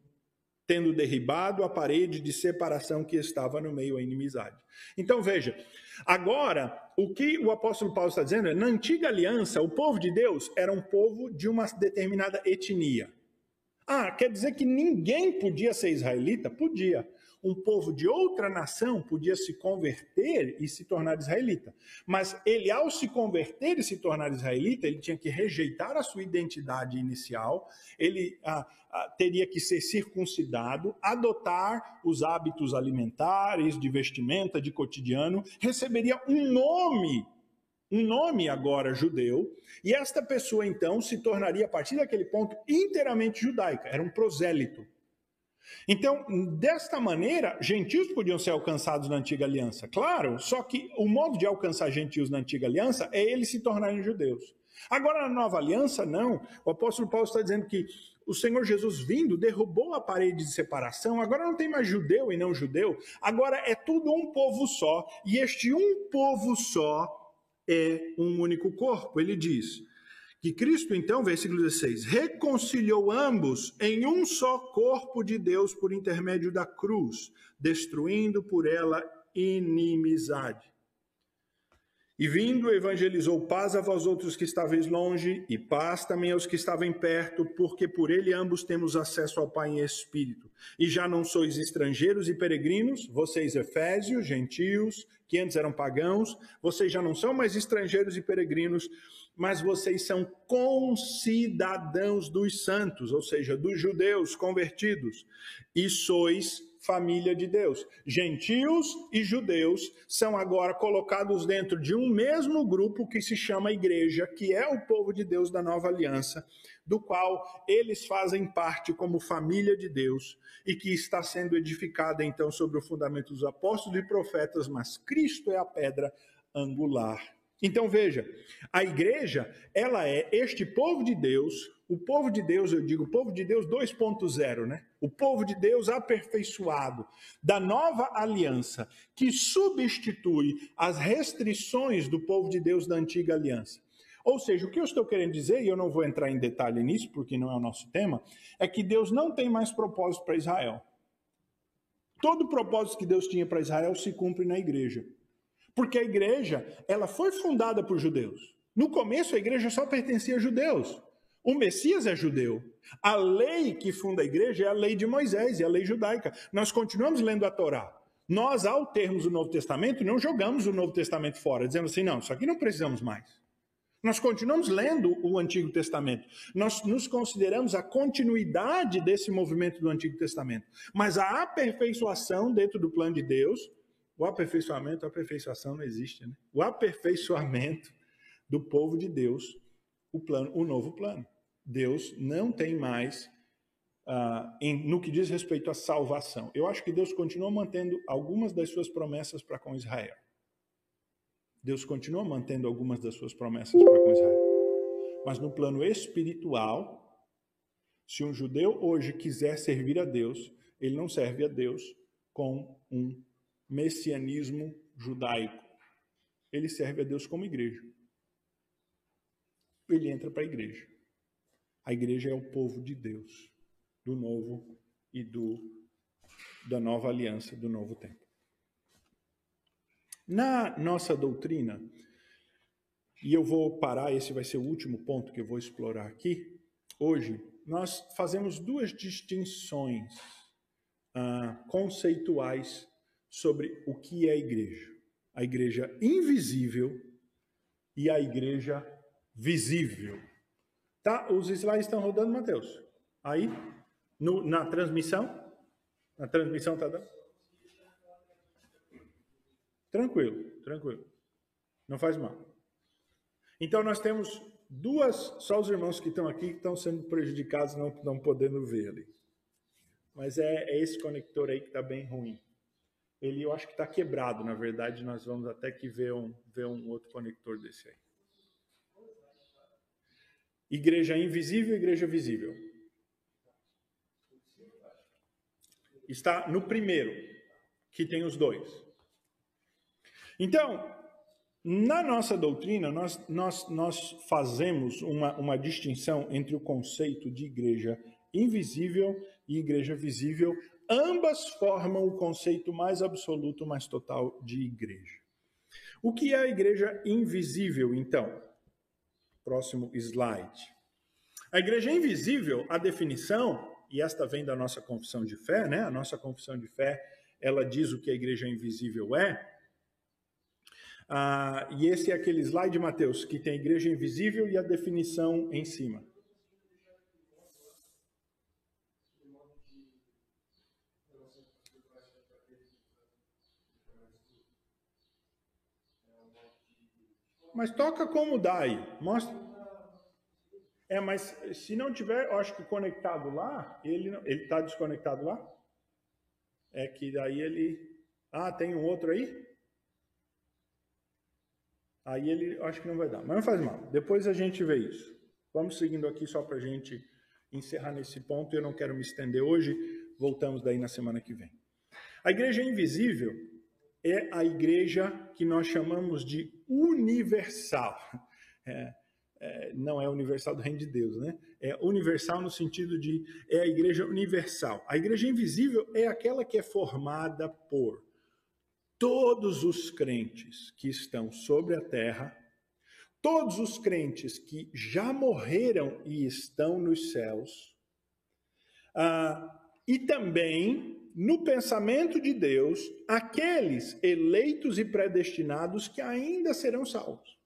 tendo derribado a parede de separação que estava no meio da inimizade. Então veja, agora o que o apóstolo Paulo está dizendo é: na antiga aliança, o povo de Deus era um povo de uma determinada etnia. Ah, quer dizer que ninguém podia ser israelita? Podia. Um povo de outra nação podia se converter e se tornar israelita. Mas ele, ao se converter e se tornar israelita, ele tinha que rejeitar a sua identidade inicial, ele ah, ah, teria que ser circuncidado, adotar os hábitos alimentares, de vestimenta, de cotidiano, receberia um nome um nome agora judeu, e esta pessoa então se tornaria, a partir daquele ponto, inteiramente judaica, era um prosélito. Então, desta maneira, gentios podiam ser alcançados na antiga aliança, claro, só que o modo de alcançar gentios na antiga aliança é eles se tornarem judeus. Agora, na nova aliança, não. O apóstolo Paulo está dizendo que o Senhor Jesus vindo derrubou a parede de separação, agora não tem mais judeu e não judeu, agora é tudo um povo só, e este um povo só é um único corpo. Ele diz que Cristo, então, versículo 16, reconciliou ambos em um só corpo de Deus por intermédio da cruz, destruindo por ela inimizade. E vindo, evangelizou paz a vós outros que estáveis longe, e paz também aos que estavam perto, porque por ele ambos temos acesso ao Pai em espírito. E já não sois estrangeiros e peregrinos, vocês efésios, gentios, que antes eram pagãos, vocês já não são mais estrangeiros e peregrinos, mas vocês são concidadãos dos santos, ou seja, dos judeus convertidos, e sois família de Deus. Gentios e judeus são agora colocados dentro de um mesmo grupo que se chama igreja, que é o povo de Deus da nova aliança, do qual eles fazem parte como família de Deus e que está sendo edificada então sobre o fundamento dos apóstolos e profetas, mas Cristo é a pedra angular. Então veja, a igreja, ela é este povo de Deus, o povo de Deus, eu digo, o povo de Deus 2.0, né? O povo de Deus aperfeiçoado, da nova aliança, que substitui as restrições do povo de Deus da antiga aliança. Ou seja, o que eu estou querendo dizer, e eu não vou entrar em detalhe nisso, porque não é o nosso tema, é que Deus não tem mais propósito para Israel. Todo o propósito que Deus tinha para Israel se cumpre na igreja. Porque a igreja, ela foi fundada por judeus. No começo, a igreja só pertencia a judeus. O Messias é judeu. A lei que funda a igreja é a lei de Moisés, é a lei judaica. Nós continuamos lendo a Torá. Nós, ao termos o Novo Testamento, não jogamos o Novo Testamento fora, dizendo assim, não, isso aqui não precisamos mais. Nós continuamos lendo o Antigo Testamento. Nós nos consideramos a continuidade desse movimento do Antigo Testamento. Mas a aperfeiçoação dentro do plano de Deus, o aperfeiçoamento, a aperfeiçoação não existe, né? O aperfeiçoamento do povo de Deus, o plano, o novo plano. Deus não tem mais uh, em, no que diz respeito à salvação. Eu acho que Deus continua mantendo algumas das suas promessas para com Israel. Deus continua mantendo algumas das suas promessas para com Israel. Mas no plano espiritual, se um judeu hoje quiser servir a Deus, ele não serve a Deus com um messianismo judaico. Ele serve a Deus como igreja. Ele entra para a igreja. A igreja é o povo de Deus, do novo e do da nova aliança, do novo tempo. Na nossa doutrina, e eu vou parar, esse vai ser o último ponto que eu vou explorar aqui, hoje, nós fazemos duas distinções uh, conceituais sobre o que é igreja: a igreja invisível e a igreja visível. Tá? Os slides estão rodando, Mateus. Aí, no, na transmissão, na transmissão está dando? Tranquilo, tranquilo. Não faz mal. Então nós temos duas, só os irmãos que estão aqui que estão sendo prejudicados, não estão podendo ver ali. Mas é, é esse conector aí que está bem ruim. Ele eu acho que está quebrado, na verdade, nós vamos até que ver um, ver um outro conector desse aí. Igreja invisível, igreja visível. Está no primeiro, que tem os dois. Então, na nossa doutrina, nós, nós, nós fazemos uma, uma distinção entre o conceito de igreja invisível e igreja visível. Ambas formam o conceito mais absoluto, mais total de igreja. O que é a igreja invisível, então? Próximo slide. A igreja invisível, a definição, e esta vem da nossa confissão de fé, né? A nossa confissão de fé, ela diz o que a igreja invisível é. Ah, e esse é aquele slide de Mateus que tem a igreja invisível e a definição em cima. Mas toca como dá aí. Mostra. É, mas se não tiver, eu acho que conectado lá, ele ele está desconectado lá. É que daí ele. Ah, tem um outro aí? Aí ele, acho que não vai dar. Mas não faz mal. Depois a gente vê isso. Vamos seguindo aqui só para a gente encerrar nesse ponto. Eu não quero me estender hoje. Voltamos daí na semana que vem. A igreja invisível é a igreja que nós chamamos de universal. É, é, não é universal do reino de Deus, né? É universal no sentido de é a igreja universal. A igreja invisível é aquela que é formada por todos os crentes que estão sobre a terra, todos os crentes que já morreram e estão nos céus, ah, e também no pensamento de Deus aqueles eleitos e predestinados que ainda serão salvos.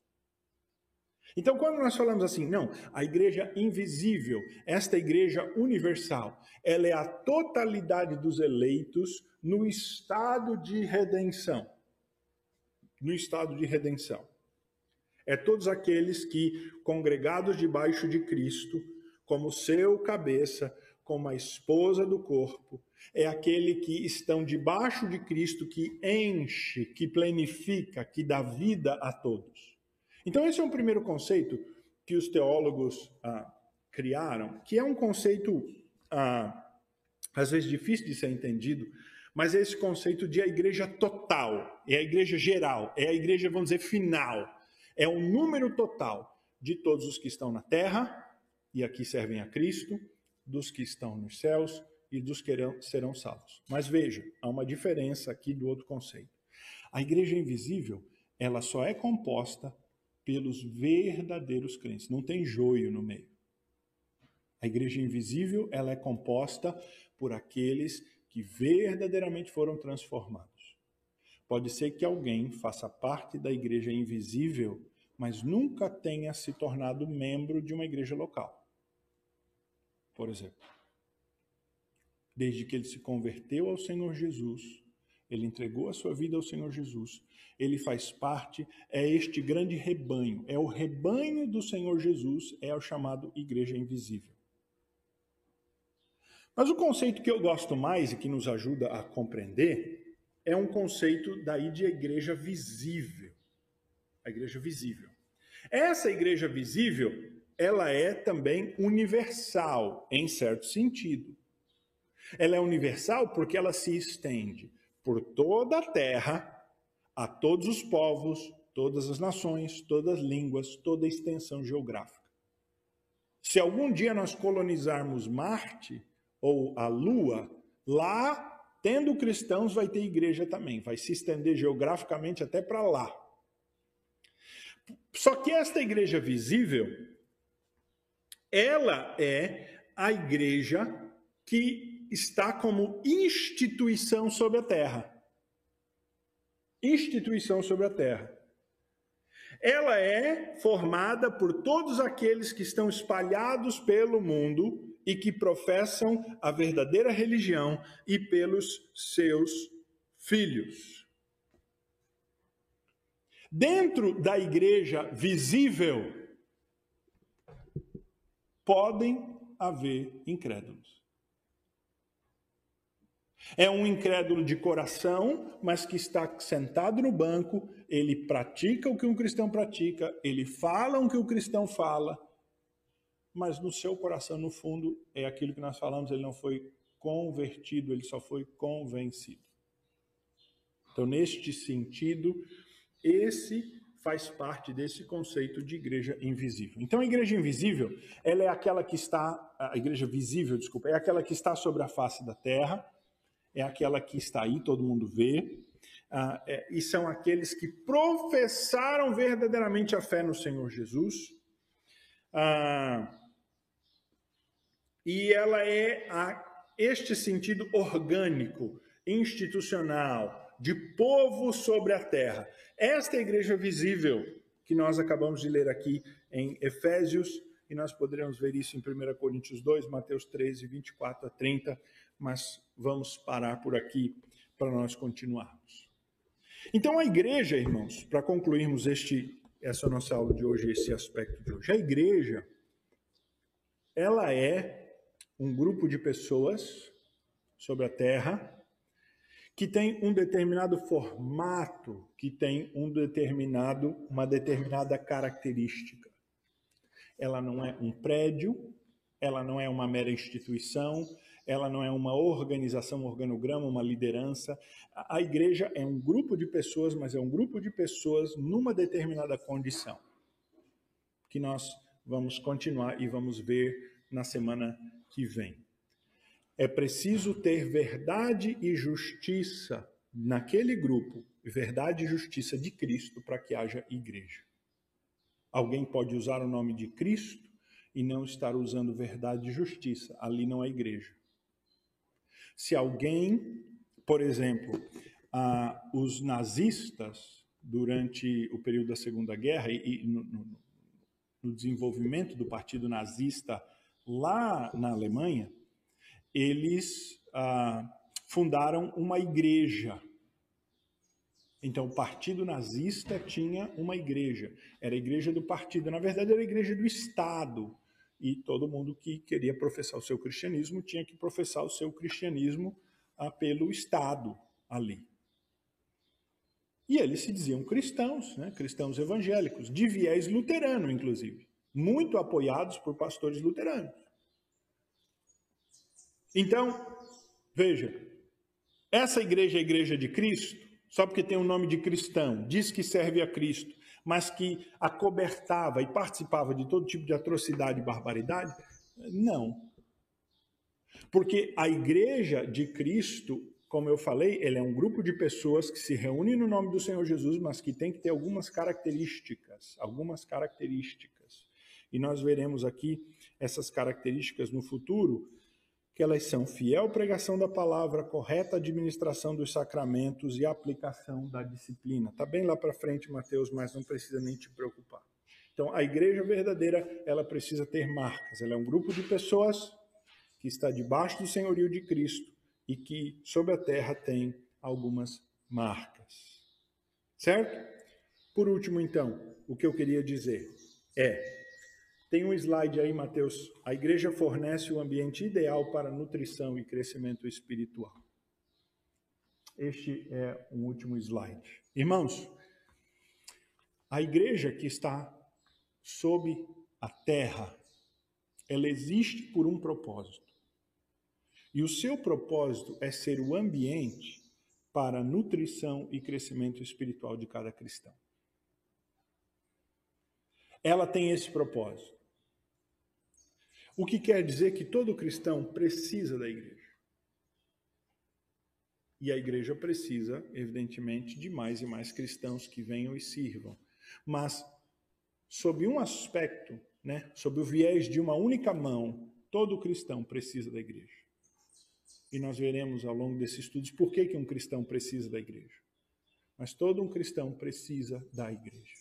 Então, quando nós falamos assim, não, a igreja invisível, esta igreja universal, ela é a totalidade dos eleitos no estado de redenção. No estado de redenção. É todos aqueles que, congregados debaixo de Cristo, como seu cabeça, como a esposa do corpo, é aquele que estão debaixo de Cristo, que enche, que planifica, que dá vida a todos. Então, esse é um primeiro conceito que os teólogos ah, criaram, que é um conceito, ah, às vezes, difícil de ser entendido, mas é esse conceito de a igreja total, é a igreja geral, é a igreja, vamos dizer, final, é o número total de todos os que estão na terra, e aqui servem a Cristo, dos que estão nos céus e dos que serão salvos. Mas veja, há uma diferença aqui do outro conceito. A igreja invisível, ela só é composta pelos verdadeiros crentes, não tem joio no meio. A igreja invisível, ela é composta por aqueles que verdadeiramente foram transformados. Pode ser que alguém faça parte da igreja invisível, mas nunca tenha se tornado membro de uma igreja local. Por exemplo, desde que ele se converteu ao Senhor Jesus, ele entregou a sua vida ao Senhor Jesus, ele faz parte, é este grande rebanho, é o rebanho do Senhor Jesus, é o chamado igreja invisível. Mas o conceito que eu gosto mais e que nos ajuda a compreender é um conceito daí de igreja visível. A igreja visível. Essa igreja visível, ela é também universal, em certo sentido. Ela é universal porque ela se estende por toda a terra, a todos os povos, todas as nações, todas as línguas, toda a extensão geográfica. Se algum dia nós colonizarmos Marte ou a Lua, lá, tendo cristãos, vai ter igreja também, vai se estender geograficamente até para lá. Só que esta igreja visível, ela é a igreja que está como instituição sobre a terra. Instituição sobre a terra. Ela é formada por todos aqueles que estão espalhados pelo mundo e que professam a verdadeira religião e pelos seus filhos. Dentro da igreja visível, podem haver incrédulos. É um incrédulo de coração, mas que está sentado no banco, ele pratica o que um cristão pratica, ele fala o que o cristão fala, mas no seu coração, no fundo, é aquilo que nós falamos, ele não foi convertido, ele só foi convencido. Então, neste sentido, esse faz parte desse conceito de igreja invisível. Então, a igreja invisível, ela é aquela que está, a igreja visível, desculpa, é aquela que está sobre a face da terra, é aquela que está aí, todo mundo vê, ah, é, e são aqueles que professaram verdadeiramente a fé no Senhor Jesus. Ah, e ela é a este sentido orgânico, institucional, de povo sobre a terra. Esta é a igreja visível que nós acabamos de ler aqui em Efésios, e nós poderemos ver isso em 1 Coríntios 2, Mateus 13, 24 a 30, mas vamos parar por aqui para nós continuarmos. Então, a igreja, irmãos, para concluirmos este, essa nossa aula de hoje, esse aspecto de hoje, a igreja, ela é um grupo de pessoas sobre a terra que tem um determinado formato, que tem um determinado, uma determinada característica. Ela não é um prédio, ela não é uma mera instituição, ela não é uma organização, um organograma, uma liderança. A igreja é um grupo de pessoas, mas é um grupo de pessoas numa determinada condição. Que nós vamos continuar e vamos ver na semana que vem. É preciso ter verdade e justiça naquele grupo, verdade e justiça de Cristo para que haja igreja. Alguém pode usar o nome de Cristo e não estar usando verdade e justiça, ali não é igreja. Se alguém, por exemplo, ah, os nazistas, durante o período da Segunda Guerra e, e no, no, no desenvolvimento do partido nazista lá na Alemanha, eles ah, fundaram uma igreja. Então, o partido nazista tinha uma igreja. Era a igreja do partido. Na verdade, era a igreja do Estado. E todo mundo que queria professar o seu cristianismo tinha que professar o seu cristianismo ah, pelo Estado ali. E eles se diziam cristãos, né? cristãos evangélicos, de viés luterano, inclusive, muito apoiados por pastores luteranos. Então, veja, essa igreja é a igreja de Cristo, só porque tem o um nome de cristão, diz que serve a Cristo, mas que acobertava e participava de todo tipo de atrocidade e barbaridade? Não. Porque a igreja de Cristo, como eu falei, ele é um grupo de pessoas que se reúnem no nome do Senhor Jesus, mas que tem que ter algumas características, algumas características. E nós veremos aqui essas características no futuro, que elas são fiel pregação da palavra, correta administração dos sacramentos e aplicação da disciplina. Está bem lá para frente, Mateus, mas não precisa nem te preocupar. Então, a igreja verdadeira, ela precisa ter marcas. Ela é um grupo de pessoas que está debaixo do senhorio de Cristo e que sobre a terra tem algumas marcas. Certo? Por último, então, o que eu queria dizer é tem um slide aí, Mateus. A igreja fornece o ambiente ideal para nutrição e crescimento espiritual. Este é um último slide. Irmãos, a igreja que está sob a terra, ela existe por um propósito. E o seu propósito é ser o ambiente para nutrição e crescimento espiritual de cada cristão. Ela tem esse propósito. O que quer dizer que todo cristão precisa da igreja. E a igreja precisa, evidentemente, de mais e mais cristãos que venham e sirvam. Mas, sob um aspecto, né, sob o viés de uma única mão, todo cristão precisa da igreja. E nós veremos ao longo desses estudos por que, que um cristão precisa da igreja. Mas todo um cristão precisa da igreja.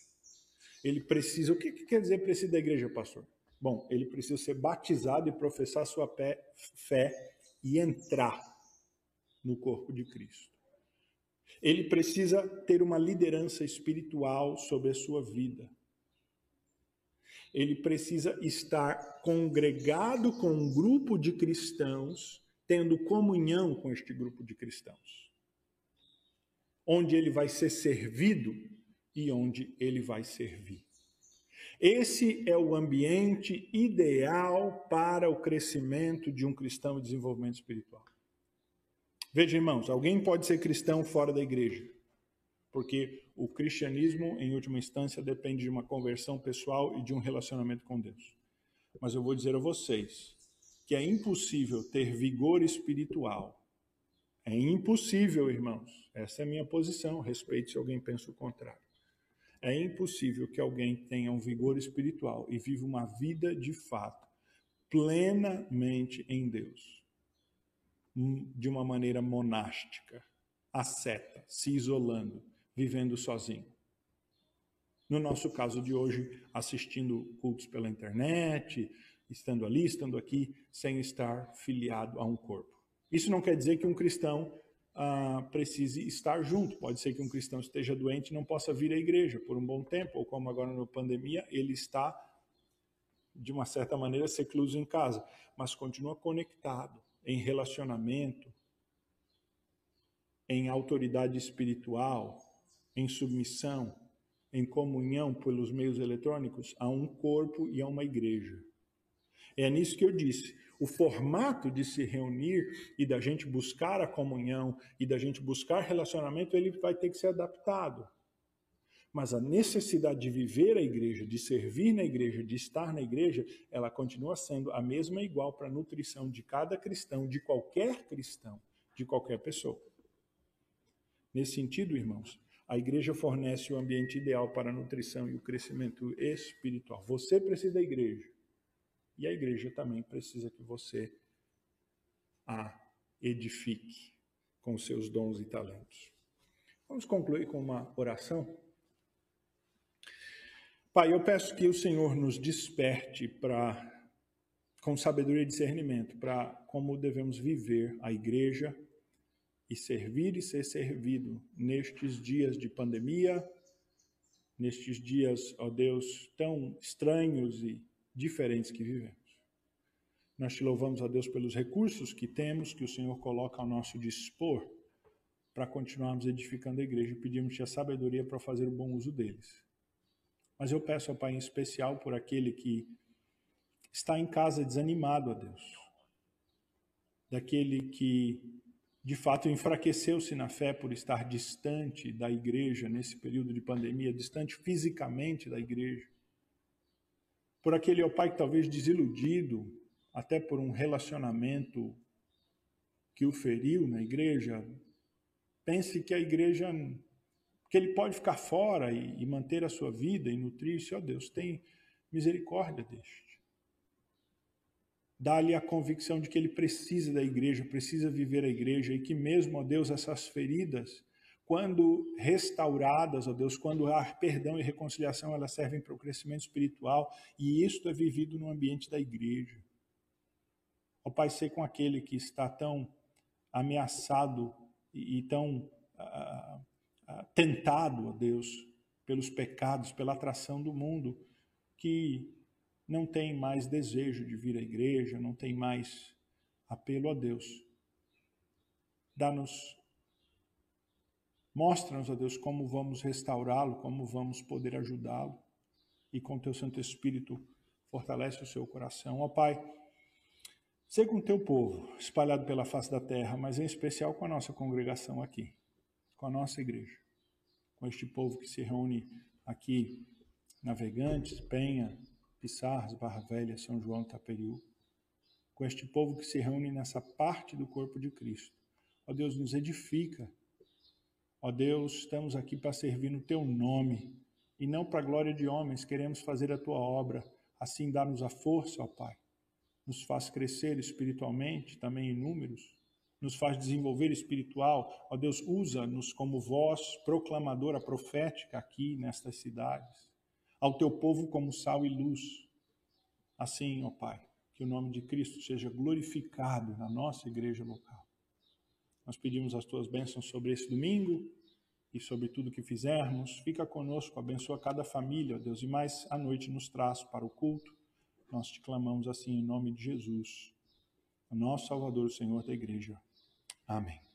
Ele precisa. O que, que quer dizer precisa da igreja, pastor? Bom, ele precisa ser batizado e professar sua fé e entrar no corpo de Cristo. Ele precisa ter uma liderança espiritual sobre a sua vida. Ele precisa estar congregado com um grupo de cristãos, tendo comunhão com este grupo de cristãos. Onde ele vai ser servido e onde ele vai servir. Esse é o ambiente ideal para o crescimento de um cristão e desenvolvimento espiritual. Veja, irmãos, alguém pode ser cristão fora da igreja, porque o cristianismo, em última instância, depende de uma conversão pessoal e de um relacionamento com Deus. Mas eu vou dizer a vocês que é impossível ter vigor espiritual. É impossível, irmãos. Essa é a minha posição. Respeite se alguém pensa o contrário. É impossível que alguém tenha um vigor espiritual e viva uma vida de fato plenamente em Deus, hum, de uma maneira monástica, asceta, se isolando, vivendo sozinho. No nosso caso de hoje, assistindo cultos pela internet, estando ali, estando aqui, sem estar filiado a um corpo. Isso não quer dizer que um cristão ah, precise estar junto. Pode ser que um cristão esteja doente e não possa vir à igreja por um bom tempo, ou como agora na pandemia, ele está, de uma certa maneira, secluso em casa, mas continua conectado em relacionamento, em autoridade espiritual, em submissão, em comunhão pelos meios eletrônicos a um corpo e a uma igreja. É nisso que eu disse o formato de se reunir e da gente buscar a comunhão e da gente buscar relacionamento, ele vai ter que ser adaptado. Mas a necessidade de viver a igreja, de servir na igreja, de estar na igreja, ela continua sendo a mesma igual para a nutrição de cada cristão, de qualquer cristão, de qualquer pessoa. Nesse sentido, irmãos, a igreja fornece o ambiente ideal para a nutrição e o crescimento espiritual. Você precisa da igreja. E a igreja também precisa que você a edifique com seus dons e talentos. Vamos concluir com uma oração? Pai, eu peço que o Senhor nos desperte para com sabedoria e discernimento para como devemos viver a igreja e servir e ser servido nestes dias de pandemia, nestes dias, ó Deus, tão estranhos e diferentes que vivemos. Nós te louvamos a Deus pelos recursos que temos, que o Senhor coloca ao nosso dispor, para continuarmos edificando a igreja. Pedimos-te a sabedoria para fazer o bom uso deles. Mas eu peço ao Pai em especial por aquele que está em casa desanimado a Deus, daquele que de fato enfraqueceu-se na fé por estar distante da igreja nesse período de pandemia, distante fisicamente da igreja por aquele, Pai, que talvez desiludido, até por um relacionamento que o feriu na igreja, pense que a igreja, que ele pode ficar fora e, e manter a sua vida e nutrir-se, ó Deus, tem misericórdia deste. Dá-lhe a convicção de que ele precisa da igreja, precisa viver a igreja e que mesmo, ó Deus, essas feridas quando restauradas, ó Deus, quando há perdão e reconciliação, elas servem para o crescimento espiritual e isto é vivido no ambiente da igreja. Ó Pai, sei com aquele que está tão ameaçado e, tão ah, ah, tentado, ó Deus, pelos pecados, pela atração do mundo, que não tem mais desejo de vir à igreja, não tem mais apelo a Deus. Dá-nos Mostra-nos, ó Deus, como vamos restaurá-lo, como vamos poder ajudá-lo. E com teu Santo Espírito, fortalece o seu coração. Ó Pai, seja com o teu povo, espalhado pela face da terra, mas em especial com a nossa congregação aqui, com a nossa igreja, com este povo que se reúne aqui, Navegantes, Penha, Pissarras, Barra Velha, São João, Taperiú, com este povo que se reúne nessa parte do corpo de Cristo. Ó Deus, nos edifica Ó Deus, estamos aqui para servir no teu nome e não para a glória de homens, queremos fazer a tua obra. Assim, dá-nos a força, ó Pai. Nos faz crescer espiritualmente, também em números, nos faz desenvolver espiritual. Ó Deus, usa-nos como voz proclamadora profética aqui nestas cidades, ao teu povo como sal e luz. Assim, ó Pai, que o nome de Cristo seja glorificado na nossa igreja local. Nós pedimos as tuas bênçãos sobre esse domingo e sobre tudo que fizermos. Fica conosco, abençoa cada família, ó Deus, e mais à noite nos traz para o culto. Nós te clamamos assim em nome de Jesus, nosso Salvador, o Senhor da igreja. Amém.